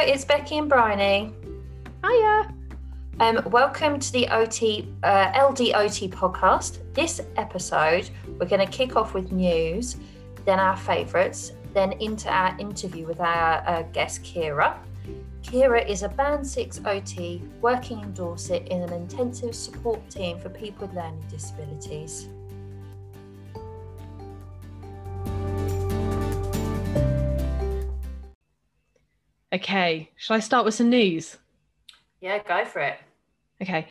it's Becky and Bryony. Hiya. Um, welcome to the OT uh, LDOT podcast. This episode, we're going to kick off with news, then our favourites, then into our interview with our uh, guest Kira. Kira is a Band 6 OT working in Dorset in an intensive support team for people with learning disabilities. Okay, shall I start with some news? Yeah, go for it. Okay.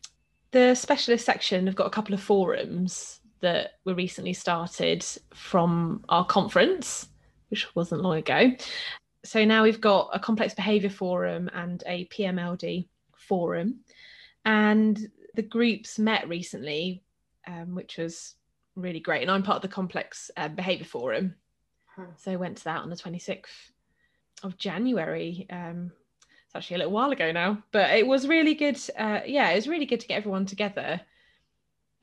The specialist section have got a couple of forums that were recently started from our conference, which wasn't long ago. So now we've got a complex behaviour forum and a PMLD forum. And the groups met recently, um, which was really great. And I'm part of the complex uh, behaviour forum. Hmm. So I went to that on the 26th of January. Um, it's actually a little while ago now, but it was really good. Uh, yeah, it was really good to get everyone together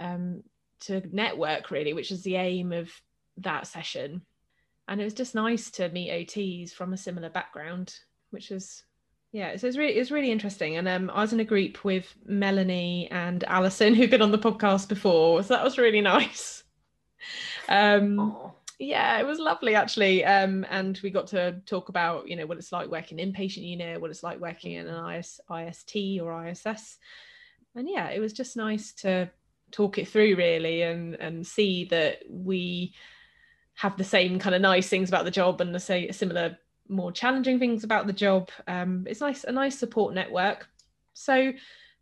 um, to network, really, which is the aim of that session. And it was just nice to meet OTs from a similar background, which was yeah, so it's really it's really interesting. And um, I was in a group with Melanie and Alison, who've been on the podcast before, so that was really nice. Um. Yeah it was lovely actually um and we got to talk about you know what it's like working inpatient unit what it's like working in an IS, ist or iss and yeah it was just nice to talk it through really and and see that we have the same kind of nice things about the job and the say similar more challenging things about the job. Um it's nice a nice support network. So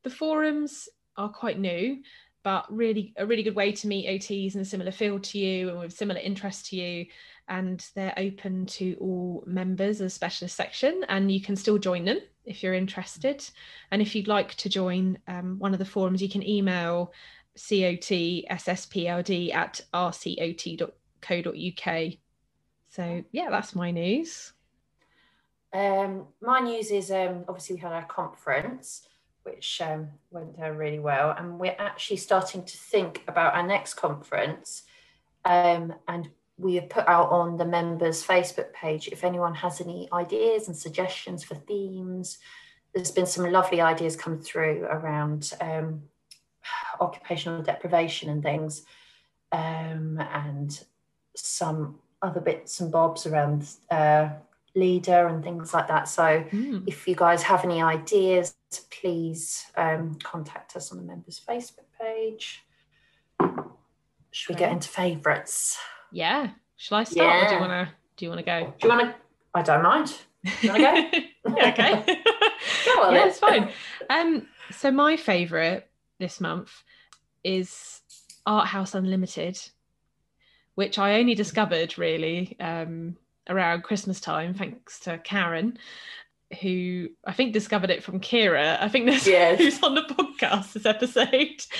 the forums are quite new but really a really good way to meet OTs in a similar field to you and with similar interests to you. And they're open to all members of the specialist section, and you can still join them if you're interested. And if you'd like to join um, one of the forums, you can email cotsspld at rcot.co.uk. So yeah, that's my news. Um, my news is um, obviously we had our conference, which um, went down really well, and we're actually starting to think about our next conference. Um, and we have put out on the members' Facebook page if anyone has any ideas and suggestions for themes. There's been some lovely ideas come through around um, occupational deprivation and things, um, and some other bits and bobs around uh, leader and things like that. So Mm. if you guys have any ideas, please um, contact us on the members' Facebook page. Should we get into favourites? Yeah. Shall I start? Or do you wanna do you wanna go? Do you want to? I don't mind. You wanna go? yeah, okay. Go on yeah, then. it's fine. Um, so my favourite this month is Art House Unlimited, which I only discovered really um, around Christmas time, thanks to Karen, who I think discovered it from Kira. I think this Yes. who's on the podcast this episode.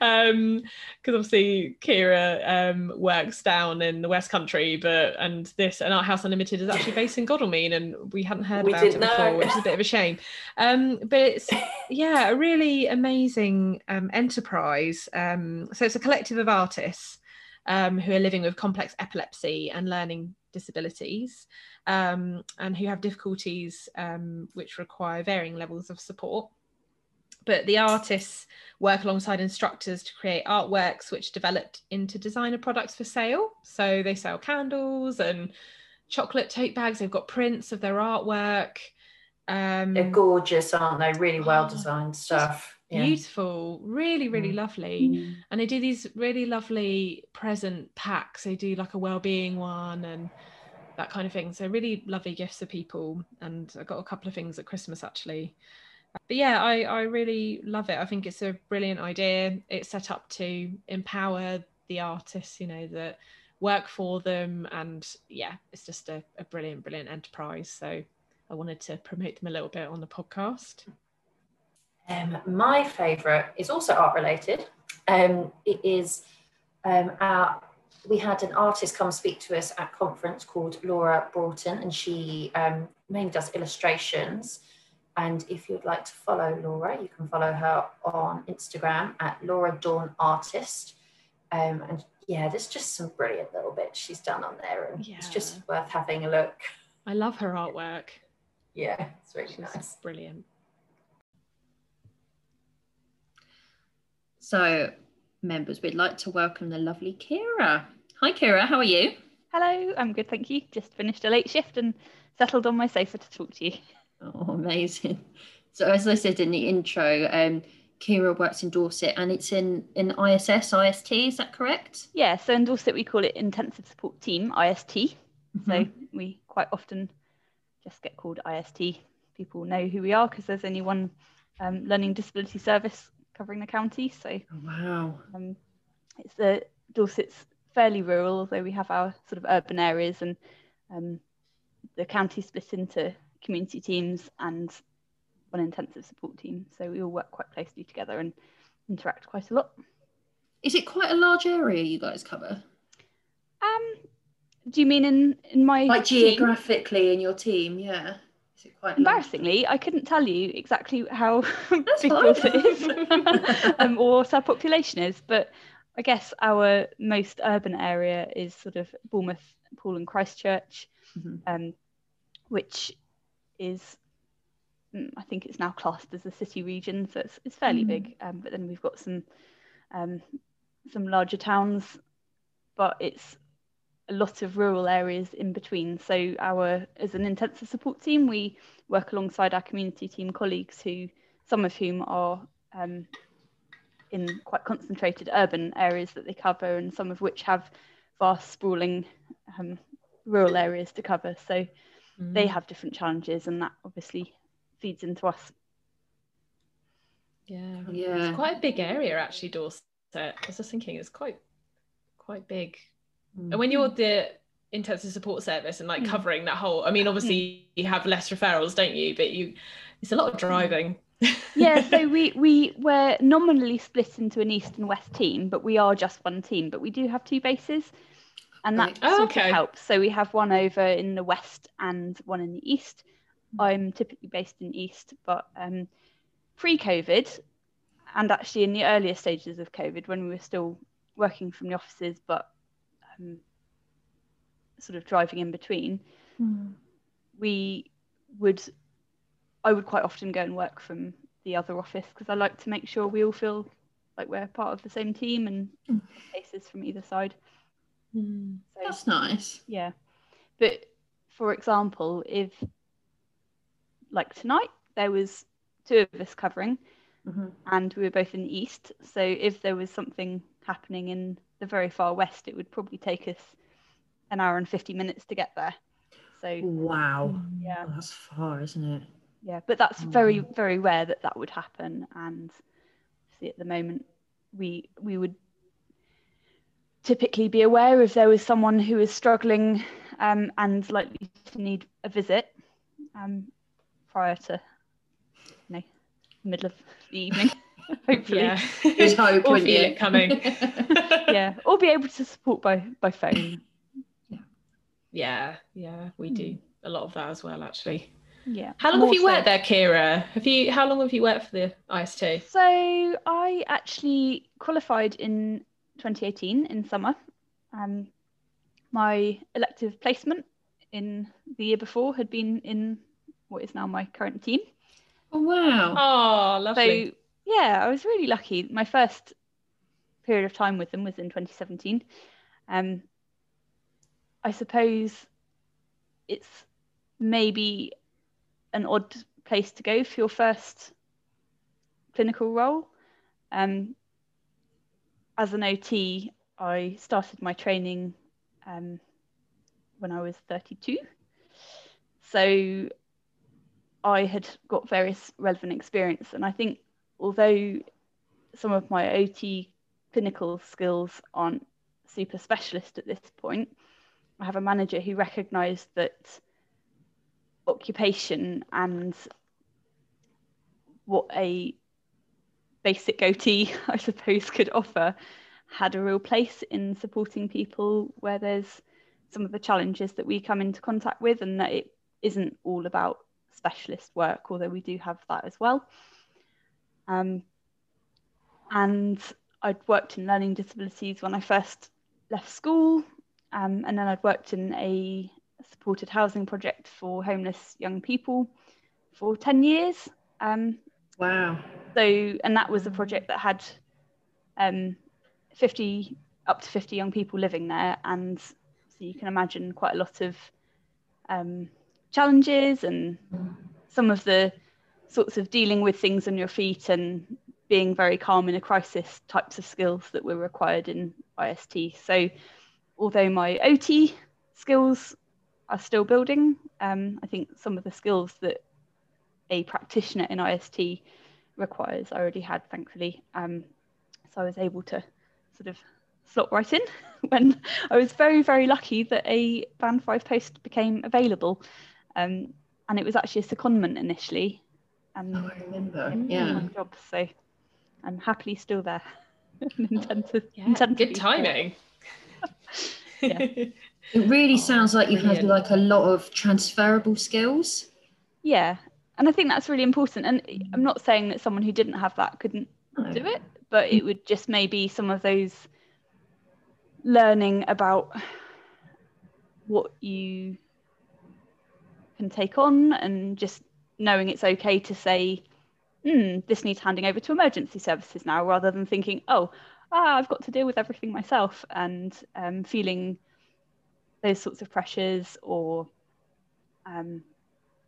Um, because obviously Kira um works down in the West Country, but and this and Art House Unlimited is actually based in Godalming, and we hadn't heard We about it before, know. which is a bit of a shame. Um, but it's yeah, a really amazing um, enterprise. Um, so it's a collective of artists um, who are living with complex epilepsy and learning disabilities, um, and who have difficulties um, which require varying levels of support. But the artists work alongside instructors to create artworks which developed into designer products for sale. So they sell candles and chocolate tote bags. They've got prints of their artwork. Um, They're gorgeous, aren't they? Really well Oh, designed stuff. Yeah. beautiful really really Mm. lovely. And they do these really lovely present packs. They do like a well-being one and that kind of thing. So really lovely gifts for people. And i got a couple of things at christmas actually. But yeah i i really love it. I think it's a brilliant idea. It's set up to empower the artists you know that work for them. And yeah it's just a, a brilliant brilliant enterprise. So i wanted to promote them a little bit on the podcast Um, my favourite is also art related. Um, it is um, our. We had an artist come speak to us at conference called Laura Broughton, and she um, mainly does illustrations. And if you'd like to follow Laura, you can follow her on Instagram at Laura Dawn Artist. Um, and yeah, there's just some brilliant little bits she's done on there, and it's just worth having a look. I love her artwork. Yeah, it's really She's nice. brilliant. So, members, we'd like to welcome the lovely Kira. Hi, Kira. How are you? Hello, I'm good, thank you. Just finished a late shift and settled on my sofa to talk to you. Oh, amazing. So, as I said in the intro, um, Kira works in Dorset and it's in, in ISS, IST, is that correct? Yeah, so in Dorset we call it Intensive Support Team, IST. So Mhm. we quite often just get called IST. People know who we are because there's only one um, learning disability service covering the county. So Oh, wow. um, it's the Dorset's fairly rural, although we have our sort of urban areas and um, the county split into community teams and one intensive support team. So we all work quite closely together and interact quite a lot. Is it quite a large area you guys cover? Um, do you mean in in my Like team? geographically in your team, yeah. Quite? Embarrassingly, I couldn't tell you exactly how That's big. Dorset is um, or what our population is, but I guess our most urban area is sort of Bournemouth, Poole, and Christchurch, Mhm. um, which is mm, I think it's now classed as a city region, so it's, it's fairly Mm. big. Um, but then we've got some um, some larger towns, but it's a lot of rural areas in between. So our as an intensive support team, we work alongside our community team colleagues who some of whom are um, in quite concentrated urban areas that they cover, and some of which have vast sprawling um, rural areas to cover. So they have different challenges, and that obviously feeds into us. Yeah. Yeah. It's quite a big area actually, Dorset. I was just thinking it's quite quite big. And when you're the intensive support service and like Mm. covering that whole I mean obviously you have less referrals, don't you? But you it's a lot of driving. yeah, so we we were nominally split into an east and west team, but we are just one team. But we do have two bases, and that Oh, sort okay. of helps. So we have one over in the west and one in the east. I'm typically based in east, but um, pre-COVID, and actually in the earlier stages of COVID, when we were still working from the offices, but um, sort of driving in between, Mm. we would I would quite often go and work from the other office because I like to make sure we all feel like we're part of the same team and Mm. cases from either side. Mm. So That's nice. yeah. But for example, if like tonight there was two of us covering Mhm. and we were both in the east. So if there was something happening in the very far west, it would probably take us an hour and 50 minutes to get there. So Wow. yeah. Oh, that's far, isn't it? yeah but that's very Mm. very rare that that would happen and see at the moment we we would typically be aware if there was someone who is struggling um, and likely to need a visit um, prior to you know middle of the evening hopefully Yeah. You'd hope, Or feel it coming. yeah or be able to support by by phone yeah, yeah, we do a lot of that as well actually. yeah How long More have you so- worked there, Kira? Have you how long have you worked for the IST? So I actually qualified in 2018 in summer. Um, my elective placement in the year before had been in what is now my current team. Oh, wow. Oh, lovely. So yeah, I was really lucky. My first period of time with them was in 2017. Um, I suppose it's maybe an odd place to go for your first clinical role. Um, as an OT, I started my training um, when I was 32. So I had got various relevant experience, and I think although some of my OT clinical skills aren't super specialist at this point, I have a manager who recognised that occupation and what a basic OT, I suppose, could offer had a real place in supporting people where there's some of the challenges that we come into contact with, and that it isn't all about specialist work, although we do have that as well. Um, and I'd worked in learning disabilities when I first left school, um, and then I'd worked in a supported housing project for homeless young people for 10 years. Um, wow. So, and that was a project that had um, 50, up to 50 young people living there. And so you can imagine quite a lot of um, challenges and some of the sorts of dealing with things on your feet and being very calm in a crisis types of skills that were required in IST. So, although my OT skills are still building, um, I think some of the skills that a practitioner in IST requires I already had, thankfully. Um, so I was able to sort of slot right in when I was very, very lucky that a band five post became available. Um, and it was actually a secondment initially. And oh, I remember. Yeah. Job, so I'm happily still there. Oh, intend to, yeah, intend good timing. yeah. It really oh, sounds like you have like a lot of transferable skills. Yeah, and I think that's really important. And mm. I'm not saying that someone who didn't have that couldn't no. do it, but it would just maybe some of those learning about what you can take on and just knowing it's okay to say, hmm, this needs handing over to emergency services now, rather than thinking, oh, ah, I've got to deal with everything myself and um, feeling those sorts of pressures or um,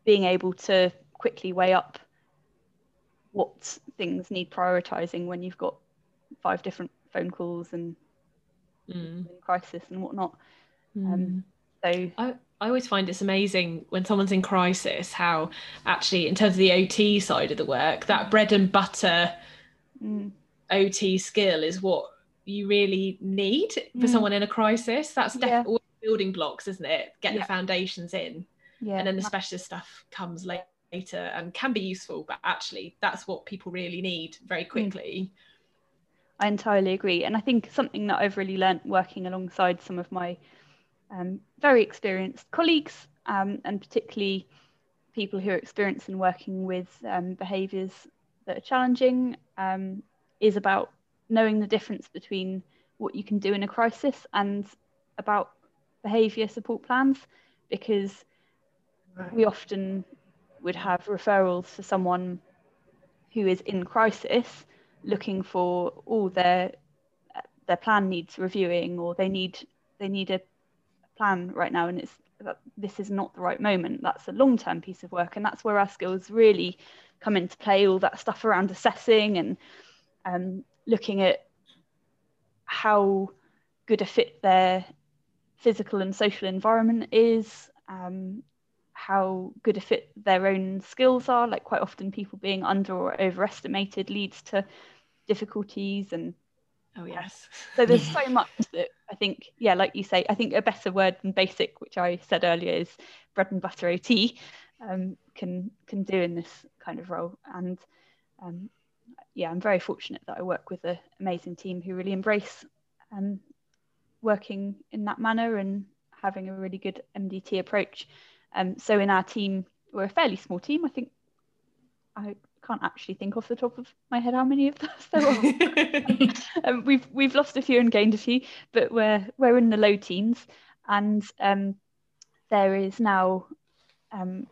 being able to quickly weigh up what things need prioritizing when you've got five different phone calls and mm. crisis and whatnot. Mm. Um, so I, I always find it's amazing when someone's in crisis how actually in terms of the OT side of the work that bread and butter mm. OT skill is what you really need for mm. someone in a crisis. That's definitely yeah. building blocks, isn't it? Get yeah. the foundations in. Yeah. And then the specialist stuff comes later and can be useful, but actually that's what people really need very mm. quickly. I entirely agree. And I think something that I've really learnt working alongside some of my um, very experienced colleagues, um, and particularly people who are experienced in working with um, behaviours that are challenging, um, is about knowing the difference between what you can do in a crisis and about behaviour support plans, because right. we often would have referrals for someone who is in crisis looking for all their their plan needs reviewing or they need they need a plan right now and it's that this is not the right moment that's a long-term piece of work and that's where our skills really come into play all that stuff around assessing and um, looking at how good a fit their physical and social environment is um, how good a fit their own skills are. Like quite often, people being under or overestimated leads to difficulties and oh yes. so there's so much that I think, yeah, like you say, I think a better word than basic, which I said earlier, is bread and butter OT, um, can can do in this kind of role. And um, yeah, I'm very fortunate that I work with an amazing team who really embrace um, working in that manner and having a really good MDT approach. Um, so in our team, we're a fairly small team. I think I can't actually think off the top of my head how many of those there are. um, we've we've lost a few and gained a few, but we're we're in the low teens, and um, there is now um,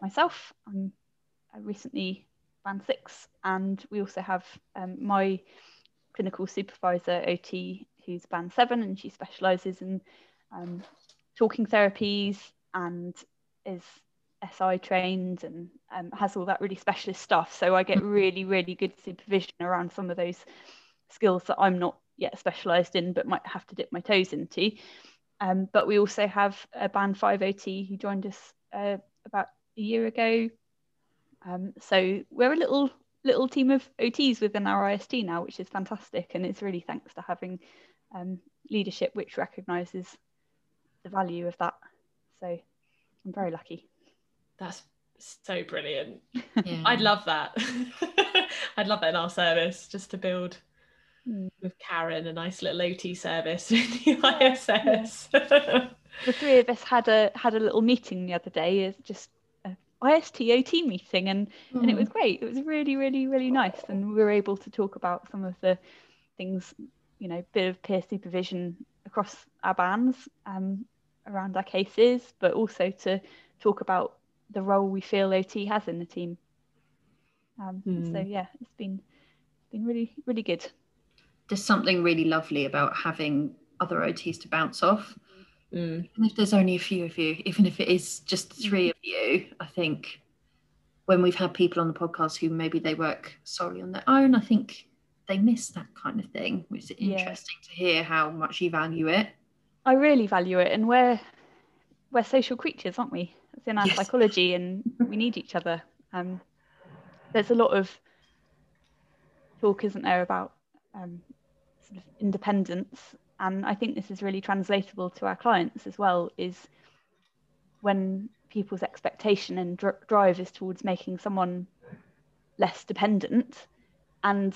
myself. I'm I recently band six, and we also have um, my clinical supervisor OT, who's band seven, and she specialises in um, talking therapies and is SI trained and um, has all that really specialist stuff. So I get really, really good supervision around some of those skills that I'm not yet specialised in, but might have to dip my toes into. Um, but we also have a band 5 OT who joined us uh, about a year ago. Um, so we're a little little team of OTs within our IST now, which is fantastic, and it's really thanks to having um, leadership which recognises the value of that. So I'm very lucky. That's so brilliant. Yeah. I'd love that. I'd love that in our service just to build mm. with Karen a nice little OT service in the. ISS. Yeah. the three of us had a had a little meeting the other day, is just a IST OT meeting, and mm. and it was great. It was really really really nice, and we were able to talk about some of the things, you know, bit of peer supervision across our bands um, around our cases, but also to talk about the role we feel OT has in the team. Um, mm. So yeah, it's been it's been really really good. There's something really lovely about having other OTs to bounce off. Mm. Even if there's only a few of you, even if it is just three of you, I think when we've had people on the podcast who maybe they work solely on their own, I think they miss that kind of thing, which is yeah. interesting to hear how much you value it. I really value it, and we're we're social creatures, aren't we? It's in our yes. psychology, and we need each other. Um, there's a lot of talk, isn't there, about um, sort of independence, and I think this is really translatable to our clients as well. Is when people's expectation and dr- drive is towards making someone less dependent, and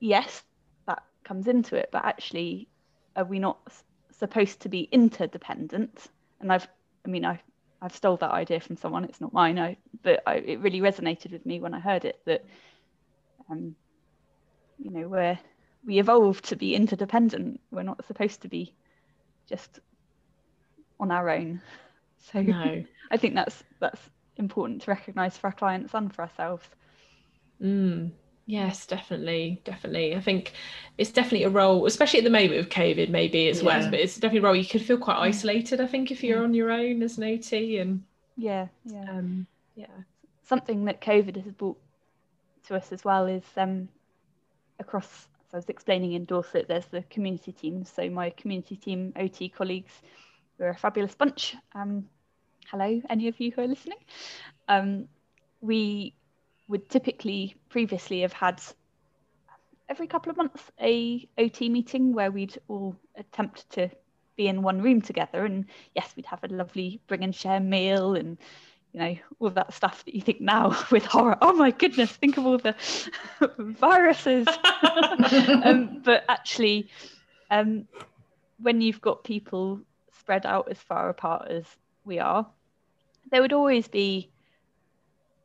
yes, that comes into it, but actually, are we not supposed to be interdependent? And I've, I mean, I I've stole that idea from someone. It's not mine. I, but I, it really resonated with me when I heard it that, um, you know, where we evolved to be interdependent. We're not supposed to be just on our own. So no. I think that's that's important to recognise for our clients and for ourselves. Mm. Yes, definitely, definitely. I think it's definitely a role, especially at the moment of COVID, maybe it's yeah. worse, but it's definitely a role you could feel quite isolated. I think if you're on your own as an OT, and yeah, yeah, um, yeah. Something that COVID has brought to us as well is um, across. So I was explaining in Dorset, there's the community team. So my community team OT colleagues, we're a fabulous bunch. Um, hello, any of you who are listening. Um, we would typically previously have had every couple of months a OT meeting where we'd all attempt to be in one room together. And yes we'd have a lovely bring and share meal and you know all that stuff that you think now with horror. Oh my goodness think of all the viruses. Um, but actually um, when you've got people spread out as far apart as we are there would always be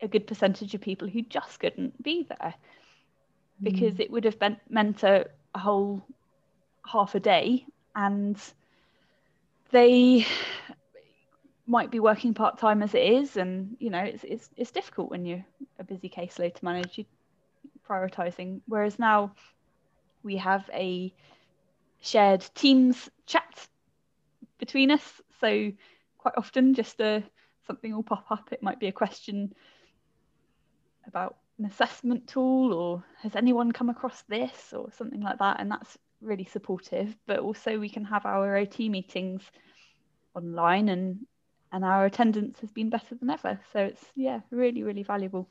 a good percentage of people who just couldn't be there because mm. it would have been, meant a, a whole half a day and they might be working part time as it is, and you know it's, it's it's difficult when you're a busy caseload to manage. You prioritizing. Whereas now we have a shared Teams chat between us, so quite often just a something will pop up. It might be a question about an assessment tool or has anyone come across this or something like that? And that's really supportive but also we can have our ot meetings online and and our attendance has been better than ever. So it's yeah really really valuable.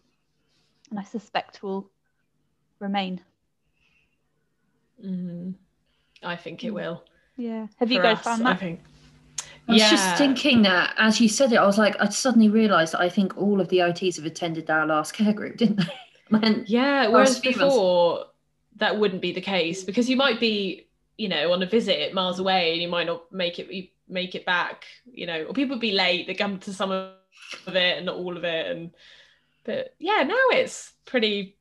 And i suspect will remain. Mm-hmm. i think it will. Yeah. Have you guys us, found that i think I was yeah. just thinking that as you said it, I was like, I suddenly realised that I think all of the OTs have attended our last care group, didn't they? yeah, whereas before that wouldn't be the case because you might be, you know, on a visit miles away and you might not make it make it back, you know, or people would be late, they come to some of it and not all of it. And but yeah, now it's pretty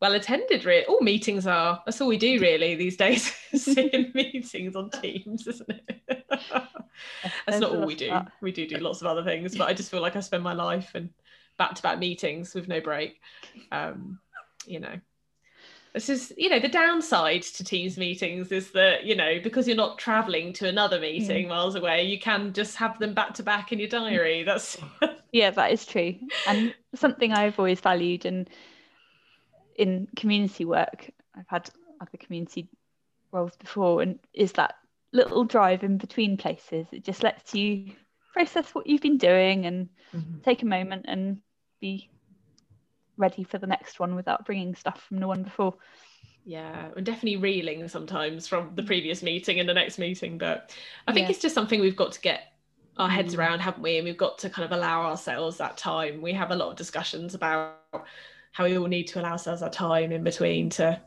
well attended really all meetings are that's all we do really these days sit in meetings on teams isn't it that's not all we do. we do do lots of other things but i just feel like i spend my life in back-to-back meetings with no break. Um you know. This is you know the downside to teams meetings is that you know because you're not traveling to another meeting mm. miles away you can just have them back to back in your diary. That's yeah that is true. And something i've always valued and in community work, I've had other community roles before, and is that little drive in between places. It just lets you process what you've been doing and mm-hmm. take a moment and be ready for the next one without bringing stuff from the one before. Yeah, I'm definitely reeling sometimes from the previous meeting and the next meeting, but I think yeah. it's just something we've got to get our heads mm. around, haven't we? And we've got to kind of allow ourselves that time. We have a lot of discussions about how we all need to allow ourselves our time in between to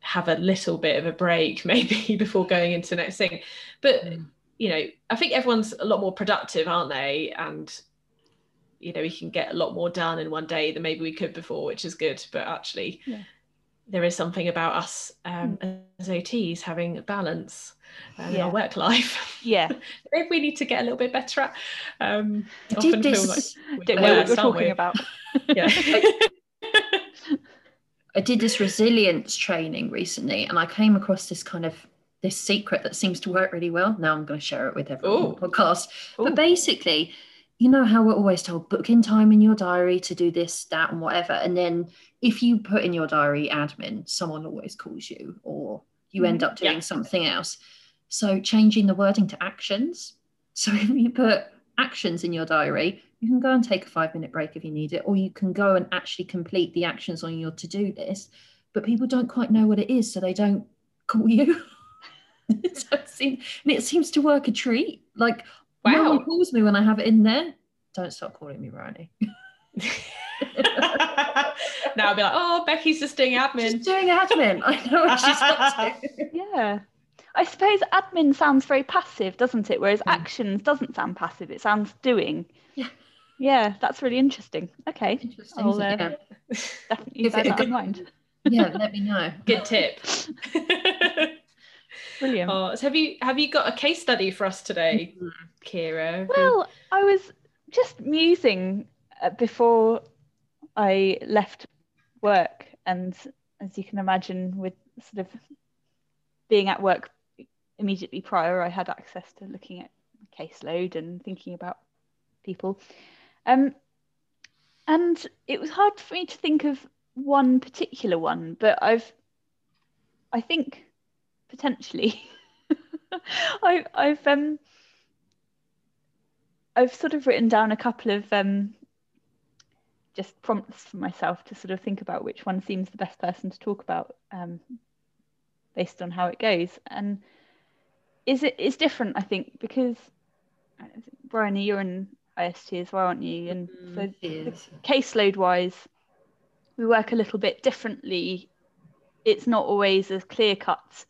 have a little bit of a break maybe before going into the next thing but mm. you know i think everyone's a lot more productive aren't they and you know we can get a lot more done in one day than maybe we could before which is good but actually yeah. there is something about us um, as OTs having balance uh, in our work life. Yeah, Maybe we need to get a little bit better at. Um, often did feel like we're don't know what you're talking we? about. Yeah. I did this resilience training recently, and I came across this kind of this secret that seems to work really well. Now I'm going to share it with everyone on the podcast. Ooh. But basically, you know how we're always told book in time in your diary to do this, that, and whatever. And then if you put in your diary admin, someone always calls you, or you end mm-hmm. up doing Yeah. something else. So changing the wording to actions. So if you put actions in your diary, you can go and take a five minute break if you need it, or you can go and actually complete the actions on your to do list. But people don't quite know what it is, so they don't call you. so it, seems, and it seems to work a treat. Like no Wow. one calls me when I have it in there. Don't stop calling me Ronnie. now I'll be like, oh, Becky's just doing She's admin. doing admin. I know what she's up to. Yeah. I suppose admin sounds very passive, doesn't it? Whereas Mm. actions doesn't sound passive, it sounds doing. Yeah. Yeah, that's really interesting. Okay. Interesting. I'll, uh, yeah. Definitely Give bear a that good- in mind. yeah, let me know. Good tip. Brilliant. oh, so have you have you got a case study for us today, Mhm. Kira? Well, I was just musing uh, before I left work, and as you can imagine, with sort of being at work immediately prior, I had access to looking at caseload and thinking about people. Um, and it was hard for me to think of one particular one, but I've, I think, potentially, I, I've um. I've sort of written down a couple of um, just prompts for myself to sort of think about which one seems the best person to talk about um, based on how it goes. And is it's different, I think, because uh, Bryony, you're an IST as well, aren't you? And so Yes. caseload wise, we work a little bit differently. It's not always as clear cut.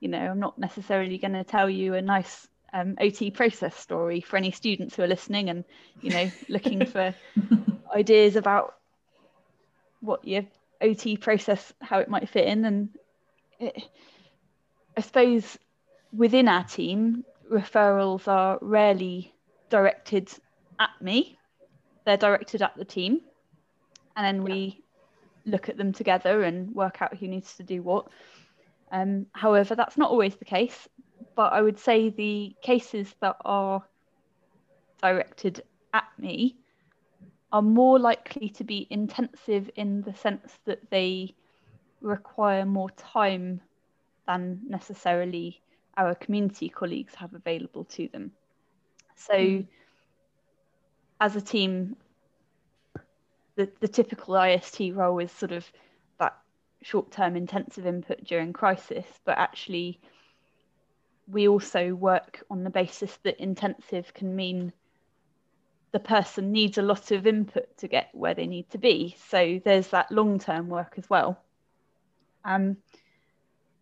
You know, I'm not necessarily going to tell you a nice um, OT process story for any students who are listening and, you know, looking for ideas about what your OT process, how it might fit in. And it, I suppose within our team, referrals are rarely directed at me. They're directed at the team. And then we look at them together and work out who needs to do what. Um, however that's not always the case but i would say the cases that are directed at me are more likely to be intensive in the sense that they require more time than necessarily our community colleagues have available to them. So as a team, the, the typical IST role is sort of that short term intensive input during crisis, but actually, we also work on the basis that intensive can mean the person needs a lot of input to get where they need to be. So there's that long term work as well. Um,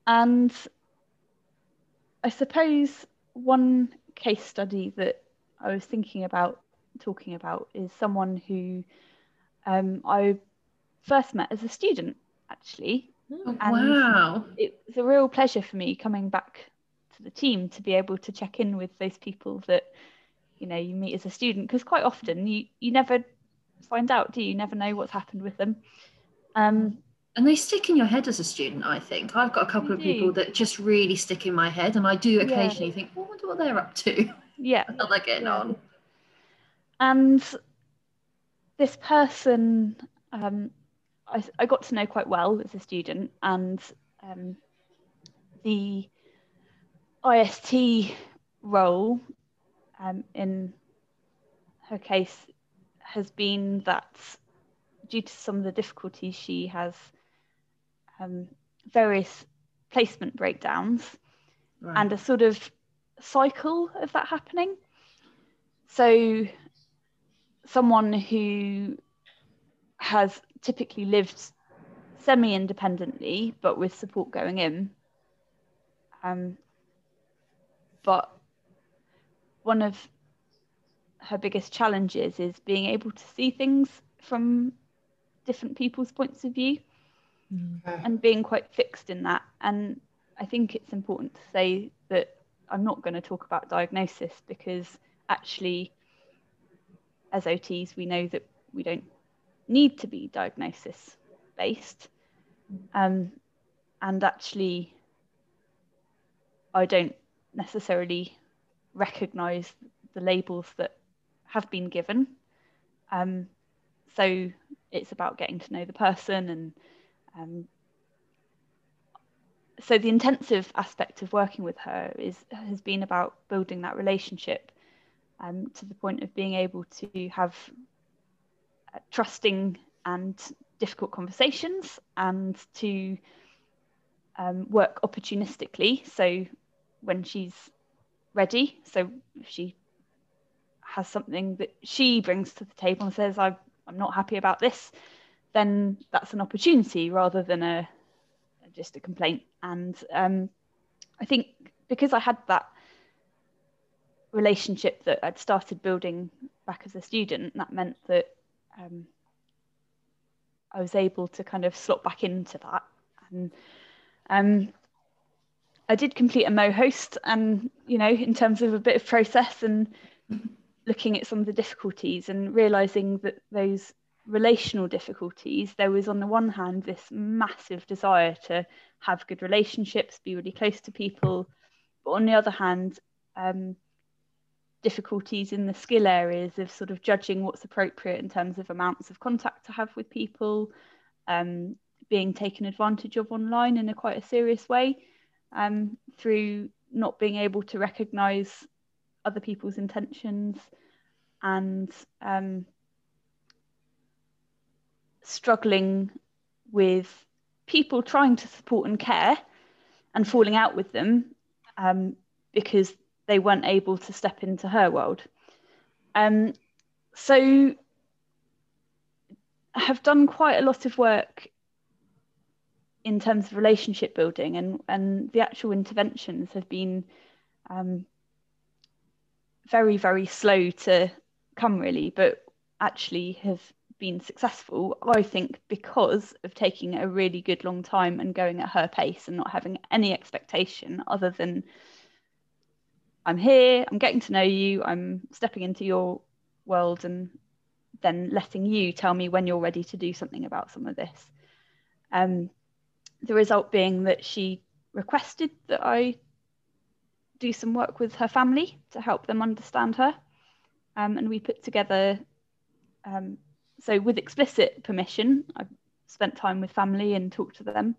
and I suppose one case study that I was thinking about talking about is someone who um, I first met as a student, actually. Oh, And- wow. It was a real pleasure for me coming back to the team to be able to check in with those people that you know you meet as a student because quite often you you never find out do you you never know what's happened with them um And they stick in your head as a student, I think. I've got a couple of people do. that just really stick in my head, and I do Yeah. occasionally think, well, I wonder what they're up to. yeah How they're getting Yeah. on. And this person um, I, I got to know quite well as a student and um, the ist role um, in her case has been that due to some of the difficulties she has um, various placement breakdowns Right. and a sort of cycle of that happening. So, someone who has typically lived semi independently but with support going in. Um, but one of her biggest challenges is being able to see things from different people's points of view. and being quite fixed in that. And I think it's important to say that I'm not going to talk about diagnosis because actually, as OTs, we know that we don't need to be diagnosis based. Um, and actually, I don't necessarily recognize the labels that have been given. Um, so it's about getting to know the person and um, so the intensive aspect of working with her is has been about building that relationship um, to the point of being able to have uh, trusting and difficult conversations and to um, work opportunistically so when she's ready so if she has something that she brings to the table and says I'm not happy about this then that's an opportunity rather than a just a complaint. And um, I think because I had that relationship that I'd started building back as a student, that meant that um, I was able to kind of slot back into that. And um, I did complete a MOHOST, and you know, in terms of a bit of process and looking at some of the difficulties and realizing that those relational difficulties, there was on the one hand this massive desire to have good relationships, be really close to people, but on the other hand, um, difficulties in the skill areas of sort of judging what's appropriate in terms of amounts of contact to have with people, um, being taken advantage of online in a quite a serious way um, through not being able to recognise other people's intentions and um, struggling with people trying to support and care and falling out with them um, because they weren't able to step into her world. Um, so I have done quite a lot of work in terms of relationship building and, and the actual interventions have been um, very, very slow to come really, but actually have been successful, I think, because of taking a really good long time and going at her pace and not having any expectation other than I'm here, I'm getting to know you, I'm stepping into your world, and then letting you tell me when you're ready to do something about some of this. Um, the result being that she requested that I do some work with her family to help them understand her. Um, and we put together um, so with explicit permission, I spent time with family and talked to them.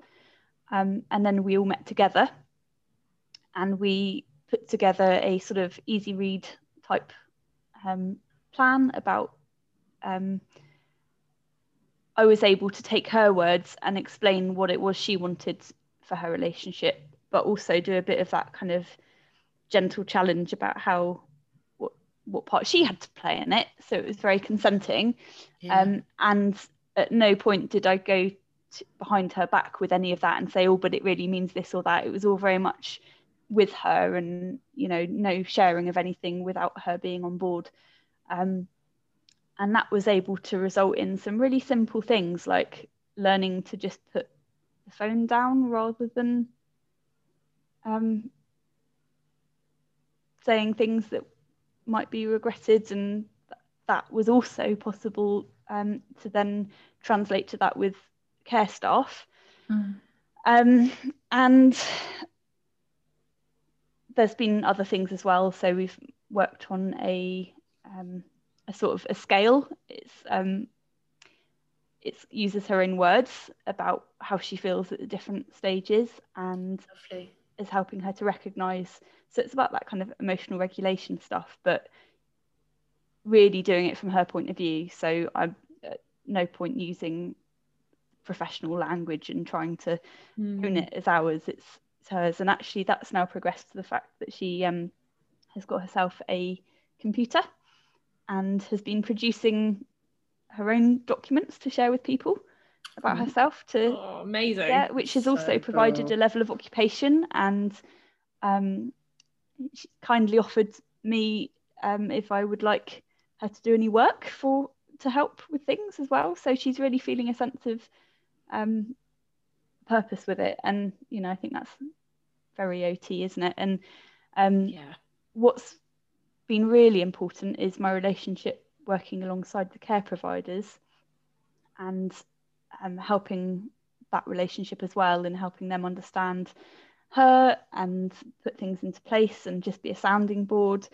Um, and then we all met together and we put together a sort of easy read type um, plan about um, I was able to take her words and explain what it was she wanted for her relationship, but also do a bit of that kind of gentle challenge about how what part she had to play in it. So it was very consenting. Yeah. Um, and at no point did I go to, behind her back with any of that and say, oh, but it really means this or that. It was all very much with her and, you know, no sharing of anything without her being on board. Um, and that was able to result in some really simple things like learning to just put the phone down rather than um, saying things that might be regretted and that was also possible um, to then translate to that with care staff mm. um, and there's been other things as well so we've worked on a um, a sort of a scale it's um, it uses her own words about how she feels at the different stages and Lovely. is helping her to recognize so it's about that kind of emotional regulation stuff, but really doing it from her point of view. So I'm at no point using professional language and trying to mm. own it as ours. It's hers. And actually, that's now progressed to the fact that she um, has got herself a computer and has been producing her own documents to share with people about mm. herself to oh, amazing yeah which has also provided cool. a level of occupation and um, she kindly offered me um, if I would like her to do any work for to help with things as well. So she's really feeling a sense of um, purpose with it. And you know, I think that's very OT, isn't it? And um, Yeah. what's been really important is my relationship working alongside the care providers and um, helping that relationship as well and helping them understand her and put things into place and just be a sounding board.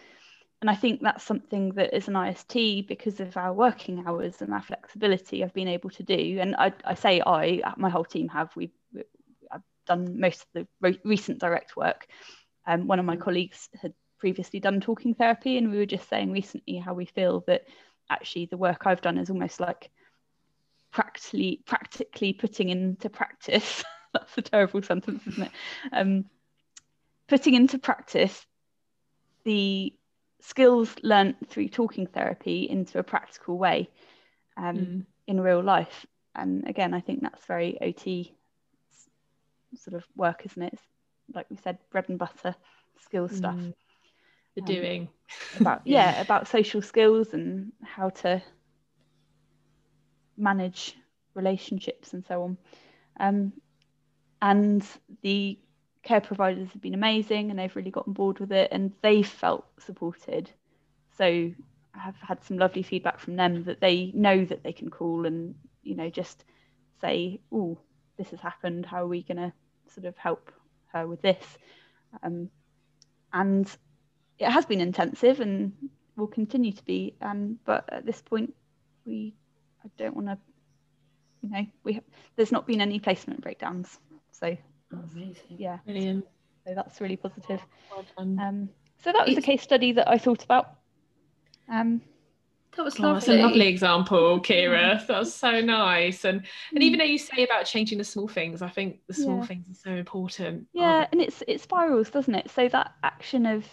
And I think that's something that as an IST, because of our working hours and our flexibility, I've been able to do. And I, I say I, my whole team have. We've, done most of the re- recent direct work. Um, one of my colleagues had previously done talking therapy, and we were just saying recently how we feel that actually the work I've done is almost like practically practically putting into practice. That's a terrible sentence, isn't it? Um, putting into practice the skills learnt through talking therapy into a practical way um, Mm. in real life. And again, I think that's very OT sort of work, isn't it? It's, like we said, bread and butter skill stuff Mm. The Um, doing. about yeah about social skills and how to manage relationships and so on um, and the care providers have been amazing and they've really got on board with it and they felt supported so i have had some lovely feedback from them that they know that they can call and you know just say oh this has happened how are we going to sort of help her with this um, and it has been intensive and will continue to be. Um, but at this point, we I don't want to, you know, we have, there's not been any placement breakdowns. So yeah, Brilliant. so that's really positive. Well. Um, so that was a case study that I thought about. Um, That was Oh, lovely. that's a lovely example, Kira. That was so nice. And and even though you say about changing the small things, I think the small Yeah. things are so important. yeah, and it's it spirals, doesn't it? So that action of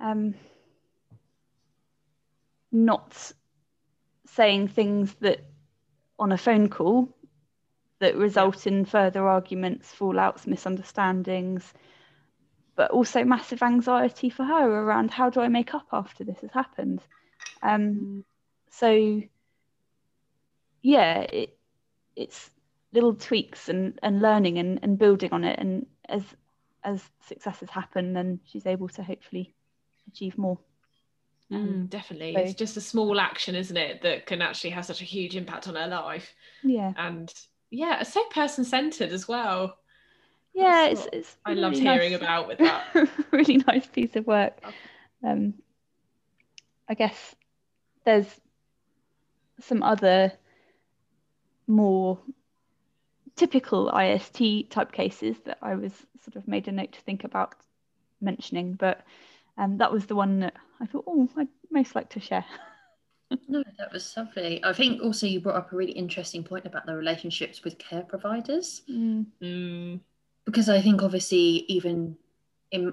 um, not saying things that on a phone call that result in further arguments, fallouts, misunderstandings, but also massive anxiety for her around how do I make up after this has happened. Um, Mm. so yeah it, it's little tweaks and, and learning and, and building on it and as as successes happen then she's able to hopefully achieve more Mm, definitely. so- it's just a small action, isn't it, that can actually have such a huge impact on her life. yeah And yeah, it's so person centered as well. yeah it's, it's I really loved nice- hearing about with that. really nice piece of work um i guess there's some other more typical ist type cases that i was sort of made a note to think about mentioning but um, that was the one that i thought oh i'd most like to share. No, that was lovely. I think also you brought up a really interesting point about the relationships with care providers. Mm, Mm, because I think obviously even in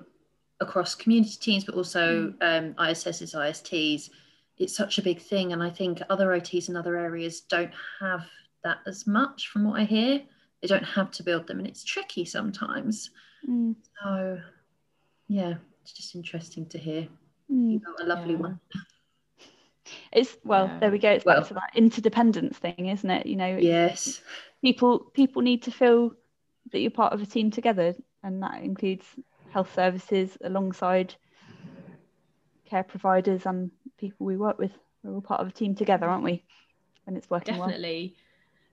across community teams, but also um, ISS's ISTs, it's such a big thing, and I think other OTs in other areas don't have that as much. From what I hear, they don't have to build them, and it's tricky sometimes. mm, So, yeah, it's just interesting to hear. mm. You got a lovely Yeah. one. it's well Yeah. there we go it's Well- back to that interdependence thing isn't it you know Yes. people people need to feel that you're part of a team together and that includes health services alongside care providers and people we work with we're all part of a team together aren't we and it's working definitely.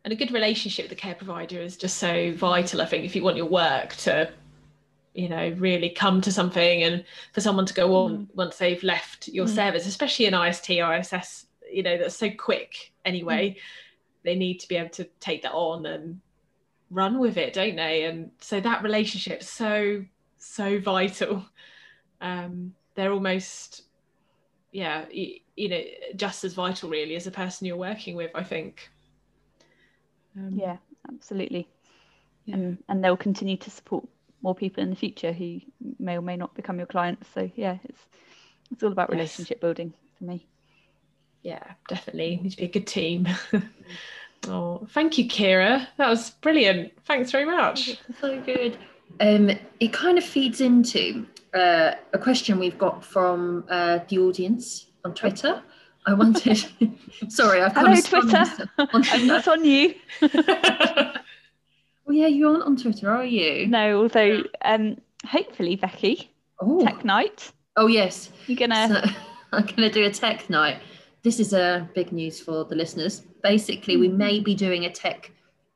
And a good relationship with the care provider is just so vital, I think, if you want your work to, you know, really come to something and for someone to go on once they've left your Mm. service, especially in IST, ISS, you know, that's so quick anyway. They need to be able to take that on and run with it, don't they? And so that relationship's so, so vital. Um, they're almost, yeah, y- you know, just as vital really as the person you're working with, I think. Um, yeah absolutely Yeah. and and they'll continue to support more people in the future who may or may not become your clients so yeah it's it's all about Yes. relationship building for me yeah, definitely. Need to be a good team. oh, thank you, Kira. That was brilliant. Thanks very much. So good. Um, it kind of feeds into uh, a question we've got from uh, the audience on Twitter. I wanted. Sorry, I've hello of spun twitter i'm not on you Oh yeah, you aren't on Twitter, are you? No, although um, hopefully Becky, Oh, Tech Night, oh yes. you're gonna. So, I'm going to do a tech night. This is a big news for the listeners. Basically, we may be doing a tech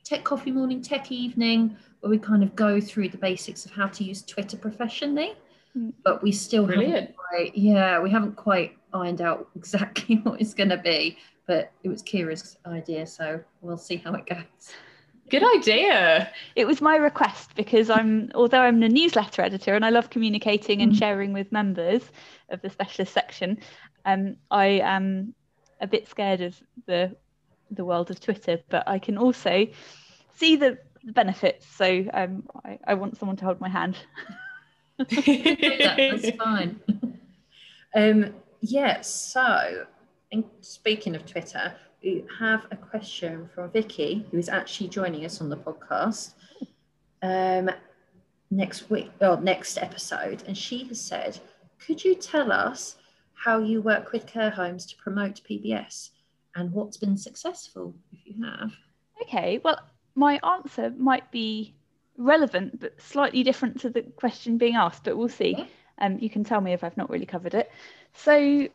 tech coffee morning, tech evening, where we kind of go through the basics of how to use Twitter professionally. Mm. But we still haven't Brilliant. quite, yeah, we haven't quite ironed out exactly what it's going to be. But it was Kira's idea, so we'll see how it goes. Good idea. It was my request because I'm, although I'm a newsletter editor and I love communicating and Mhm. sharing with members of the specialist section, um, I am a bit scared of the the world of Twitter, but I can also see the, the benefits. So um, I, I want someone to hold my hand. That- that's fine. um, yeah, so in, speaking of Twitter, we have a question from Vicky, who is actually joining us on the podcast um, next week, or next episode. And she has said, Could you tell us how you work with care homes to promote PBS and what's been successful, if you have? Okay, well, my answer might be relevant but slightly different to the question being asked, but we'll see. Yeah. Um, you can tell me if I've not really covered it. So,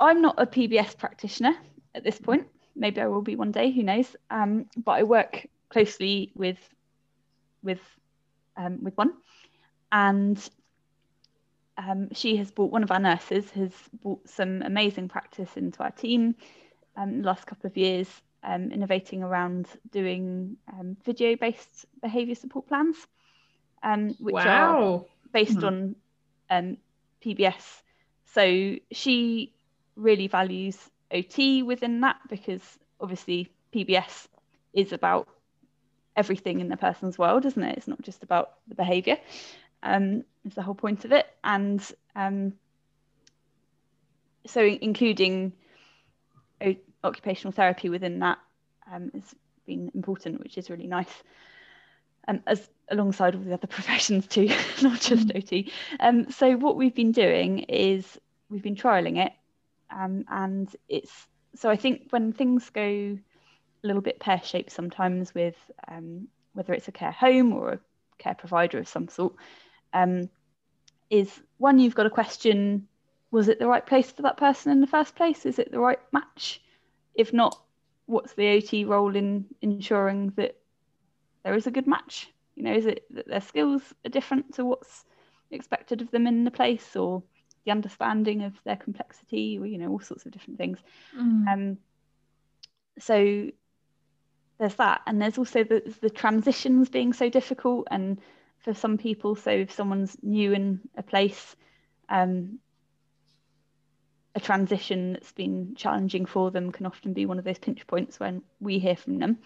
I'm not a PBS practitioner at this point. Maybe I will be one day, who knows? Um, but I work closely with with um, with one, and um, she has brought one of our nurses has brought some amazing practice into our team um, the last couple of years, um, innovating around doing um, video-based behaviour support plans, um, which are wow. based Hmm. on um, PBS. So she really values OT within that because obviously PBS is about everything in the person's world, isn't it? It's not just about the behaviour. Um, it's the whole point of it, and um, so including occupational therapy within that um, has been important, which is really nice. Um, as alongside all the other professions too, not just OT. Um, so what we've been doing is we've been trialing it, um, and it's so I think when things go a little bit pear shaped sometimes with um, whether it's a care home or a care provider of some sort, um, is one you've got to question was it the right place for that person in the first place? Is it the right match? If not, what's the OT role in ensuring that there is a good match? You know, is it that their skills are different to what's expected of them in the place, or the understanding of their complexity, or you know, all sorts of different things. Um, so there's that, and there's also the the transitions being so difficult, and for some people, so if someone's new in a place, um, a transition that's been challenging for them can often be one of those pinch points when we hear from them.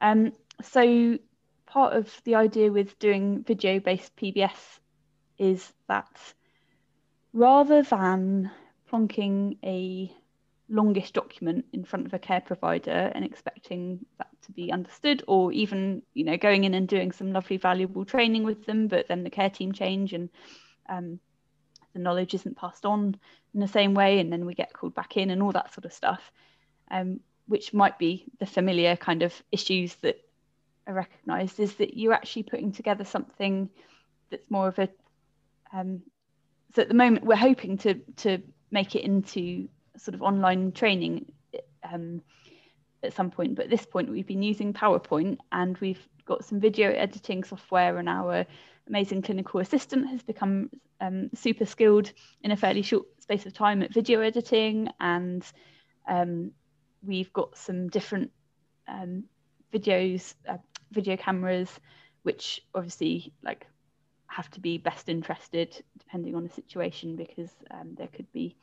Um, so part of the idea with doing video-based PBS is that rather than plonking a longish document in front of a care provider and expecting that to be understood or even you know going in and doing some lovely valuable training with them but then the care team change and um, the knowledge isn't passed on in the same way and then we get called back in and all that sort of stuff um, which might be the familiar kind of issues that are recognized is that you're actually putting together something that's more of a um, so at the moment we're hoping to to make it into sort of online training um, at some point but at this point we've been using PowerPoint and we've got some video editing software and our amazing clinical assistant has become um, super skilled in a fairly short space of time at video editing and um, we've got some different um, videos uh, video cameras which obviously like have to be best interested depending on the situation because um, there could be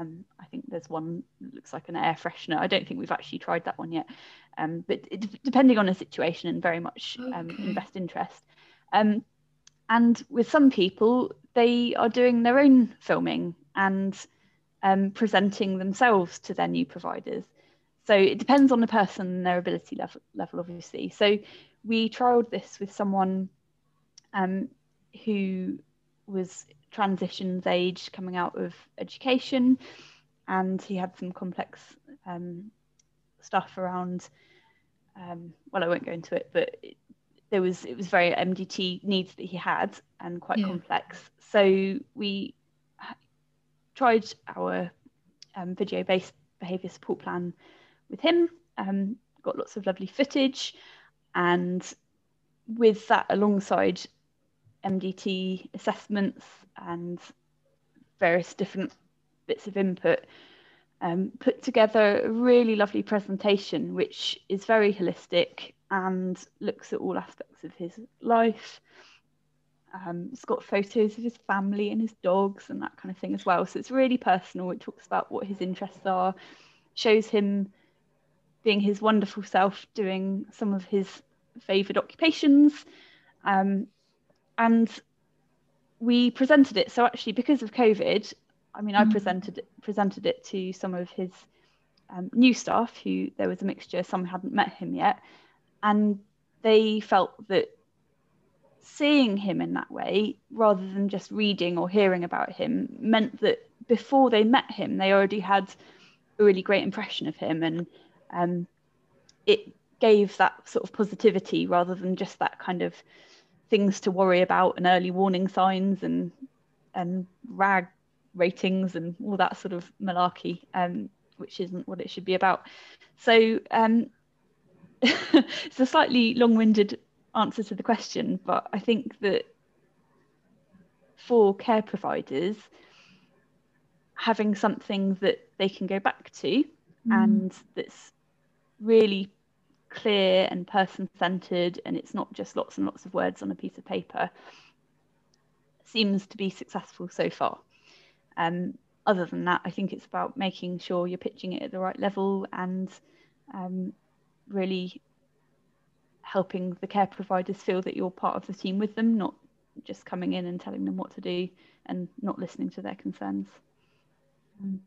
um, I think there's one that looks like an air freshener. I don't think we've actually tried that one yet, um, but it, depending on the situation and very much um, Okay. in best interest. Um, and with some people, they are doing their own filming and um, presenting themselves to their new providers. So it depends on the person and their ability level, level obviously. So we trialed this with someone um, who was transitions age coming out of education and he had some complex um, stuff around um, well i won't go into it but it, there was it was very MDT needs that he had and quite Yeah. complex. So we tried our um, video-based behaviour support plan with him. Um, got lots of lovely footage, and with that alongside MDT assessments and various different bits of input, um, put together a really lovely presentation, which is very holistic and looks at all aspects of his life. Um, it's got photos of his family and his dogs and that kind of thing as well. So it's really personal. It talks about what his interests are, shows him being his wonderful self, doing some of his favoured occupations. Um, and we presented it. So actually, because of COVID, I mean, I Mhm. presented it, presented it to some of his um, new staff who there was a mixture. Some hadn't met him yet, and they felt that seeing him in that way, rather than just reading or hearing about him, meant that before they met him, they already had a really great impression of him, and um, it gave that sort of positivity rather than just that kind of things to worry about and early warning signs and and rag ratings and all that sort of malarkey, um, which isn't what it should be about. So um, it's a slightly long-winded answer to the question, but I think that for care providers, having something that they can go back to and that's really clear and person-centered and it's not just lots and lots of words on a piece of paper seems to be successful so far. Um, other than that, I think it's about making sure you're pitching it at the right level and um, really helping the care providers feel that you're part of the team with them, not just coming in and telling them what to do and not listening to their concerns. Um,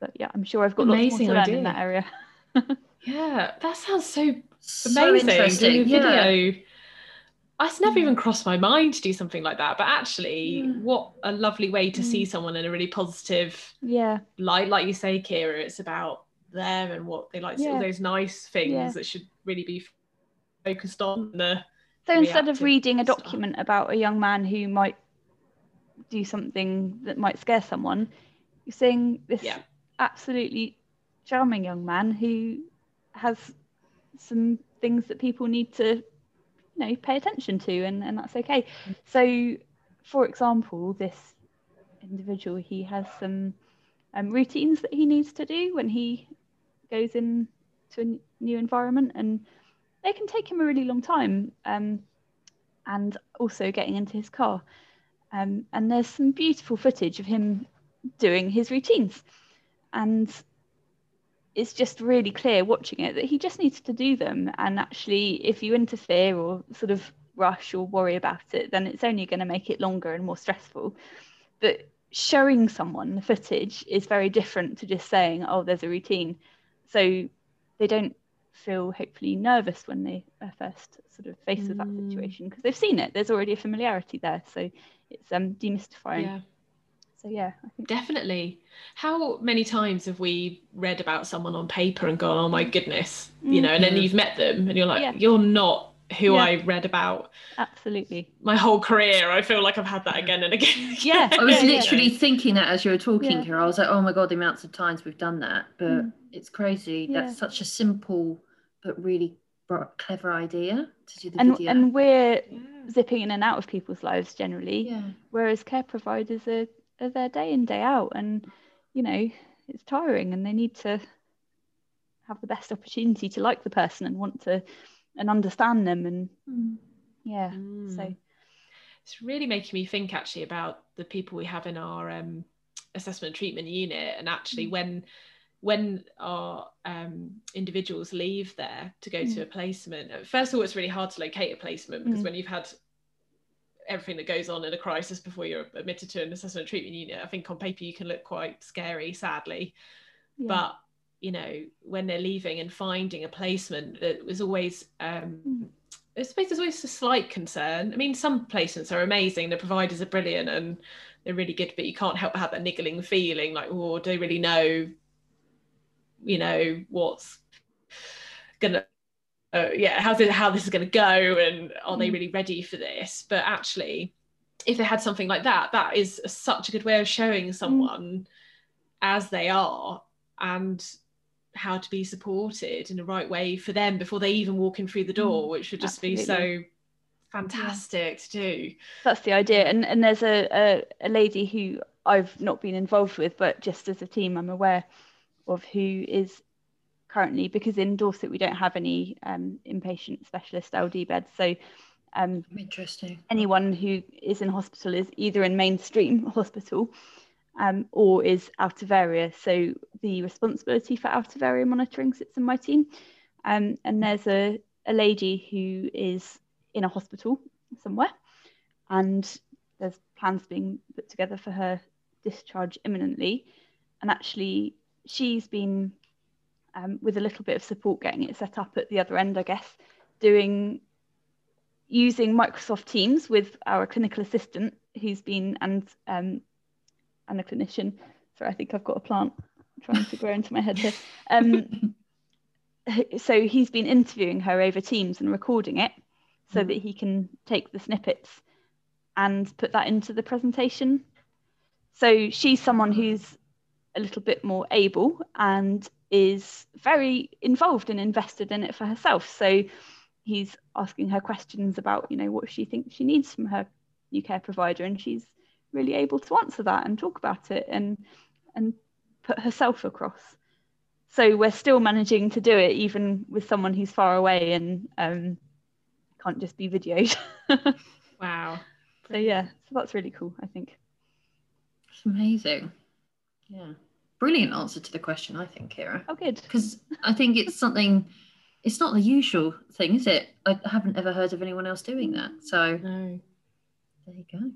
but yeah, I'm sure I've got Amazing lots more to learn in that area. Yeah, that sounds so So amazing. interesting. Doing a Yeah. It's never even crossed my mind to do something like that. But actually, Mm. what a lovely way to see Mm. someone in a really positive yeah, light. Like you say, Kira, it's about them and what they like. Yeah. Those nice things Yeah. that should really be focused on. The So instead of reading a stuff. document about a young man who might do something that might scare someone, you're seeing this Yeah. absolutely charming young man who has some things that people need to you know pay attention to and, and that's okay. So for example, this individual he has some um, routines that he needs to do when he goes in to a new environment and they can take him a really long time um, and also getting into his car um, and there's some beautiful footage of him doing his routines and it's just really clear watching it that he just needs to do them. And actually if you interfere or sort of rush or worry about it then it's only going to make it longer and more stressful. But showing someone the footage is very different to just saying oh there's a routine. So they don't feel hopefully nervous when they are first sort of faced with that Mm. situation because they've seen it. There's already a familiarity there. So it's um demystifying. Yeah. So yeah i think Definitely. How many times have we read about someone on paper and gone, "Oh my goodness," you know, and then you've met them and you're like, Yeah. "You're not who Yeah. I read about absolutely my whole career." I feel like I've had that again and again. Yeah. I was Yeah, yeah. literally thinking that as you were talking, Yeah. Kira. I was like, oh my god, the amounts of times we've done that. But Mm. it's crazy. Yeah. That's such a simple but really clever idea to do the and video. and we're Yeah. zipping in and out of people's lives generally yeah. whereas care providers are, are there day in day out and you know it's tiring and they need to have the best opportunity to like the person and want to and understand them and Mm. yeah Mm. so it's really making me think actually about the people we have in our um, assessment treatment unit and actually Mm. when when our um, individuals leave there to go to a placement first of all it's really hard to locate a placement because Mm. when you've had everything that goes on in a crisis before you're admitted to an assessment treatment unit i think on paper you can look quite scary sadly yeah. but you know when they're leaving and finding a placement it was always um Mm. I suppose there's always a slight concern. I mean, some placements are amazing, the providers are brilliant and they're really good, but you can't help but have that niggling feeling like, oh, do they really know, you know, what's gonna uh, yeah, how's it, how this is going to go, and are they mm. really ready for this? But actually, if they had something like that, that is such a good way of showing mm. someone as they are and how to be supported in the right way for them before they even walk in through the door, mm. which would just be so Absolutely. fantastic to do. That's the idea. And and there's a, a, a lady who I've not been involved with, but just as a team, I'm aware of who is currently because in Dorset we don't have any um, inpatient specialist LD beds. So um, Interesting. anyone who is in hospital is either in mainstream hospital um, or is out of area. So the responsibility for out of area monitoring sits in my team. Um, and there's a, a lady who is in a hospital somewhere, and there's plans being put together for her discharge imminently. And actually, she's been um, with a little bit of support getting it set up at the other end, I guess, doing using Microsoft Teams with our clinical assistant who's been and um, and a clinician. Sorry, I think I've got a plant trying to grow into my head here. Um, so he's been interviewing her over Teams and recording it so Mm. that he can take the snippets and put that into the presentation. So she's someone who's a little bit more able and is very involved and invested in it for herself. So he's asking her questions about, you know, what she thinks she needs from her new care provider, and she's really able to answer that and talk about it and and put herself across. So we're still managing to do it even with someone who's far away and um, can't just be videoed. Wow. so yeah, so that's really cool, I think. It's amazing. Yeah. Brilliant answer to the question, I think, Kira. Oh, good. Because I think it's something, it's not the usual thing, is it? I haven't ever heard of anyone else doing that. So No. there you go.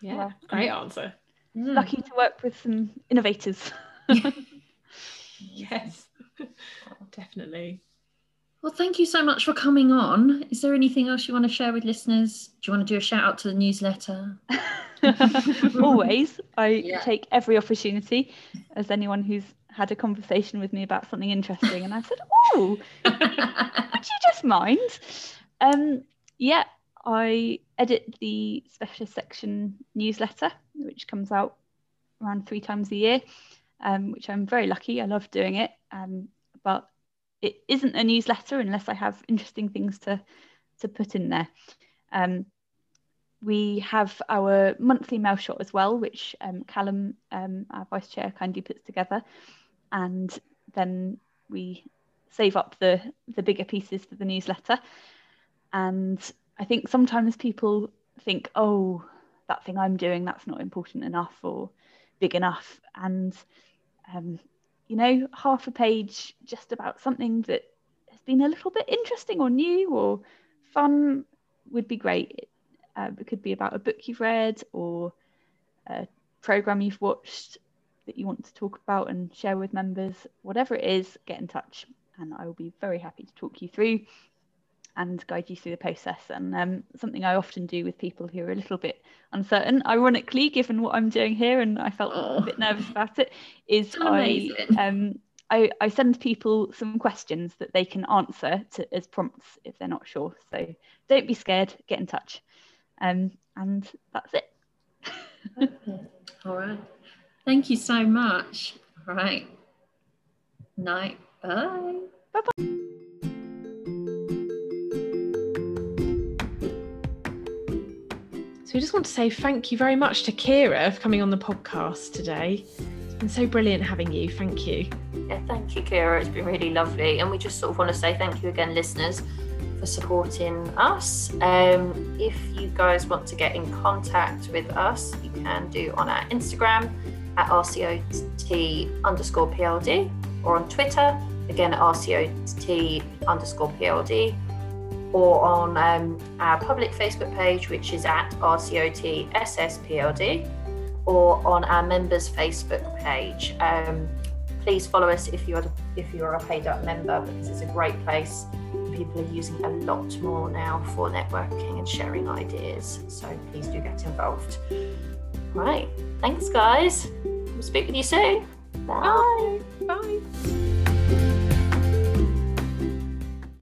Yeah. Well, Great answer. Yeah. Lucky to work with some innovators. Yes. Definitely. Well, thank you so much for coming on. Is there anything else you want to share with listeners? Do you want to do a shout out to the newsletter? Always, I Yeah. take every opportunity as anyone who's had a conversation with me about something interesting, and I've said, "Oh, would you just mind?" Um, yeah, I edit the specialist section newsletter, which comes out around three times a year, um, which I'm very lucky. I love doing it, um, but it isn't a newsletter unless I have interesting things to to put in there. Um, we have our monthly mail shot as well, which um, Callum, um, our vice chair, kindly puts together, and then we save up the the bigger pieces for the newsletter. And I think sometimes people think, oh, that thing I'm doing that's not important enough or big enough, and um, you know, half a page just about something that has been a little bit interesting or new or fun would be great. Uh, it could be about a book you've read or a program you've watched that you want to talk about and share with members. Whatever it is, get in touch, and I will be very happy to talk you through and guide you through the process. And um, something I often do with people who are a little bit uncertain, ironically, given what I'm doing here, and I felt Oh. a bit nervous about it, is I um, I, I send people some questions that they can answer to, as prompts if they're not sure. So don't be scared, get in touch. Um, and that's it. All right. Thank you so much. All right. Night. Bye. Bye bye. So we just want to say thank you very much to Kira for coming on the podcast today. It's been so brilliant having you. Thank you. Yeah, thank you, Kira. It's been really lovely. And we just sort of want to say thank you again, listeners, for supporting us. Um, if you guys want to get in contact with us, you can do on our Instagram at RCOT underscore PLD or on Twitter, again at RCOT underscore PLD or on um, our public Facebook page, which is at RCOT SSPLD or on our members Facebook page. Um, please follow us if you're if you're a paid up member because it's a great place. People are using a lot more now for networking and sharing ideas. So please do get involved. Right. Thanks guys. We'll speak with you soon. Bye. Bye.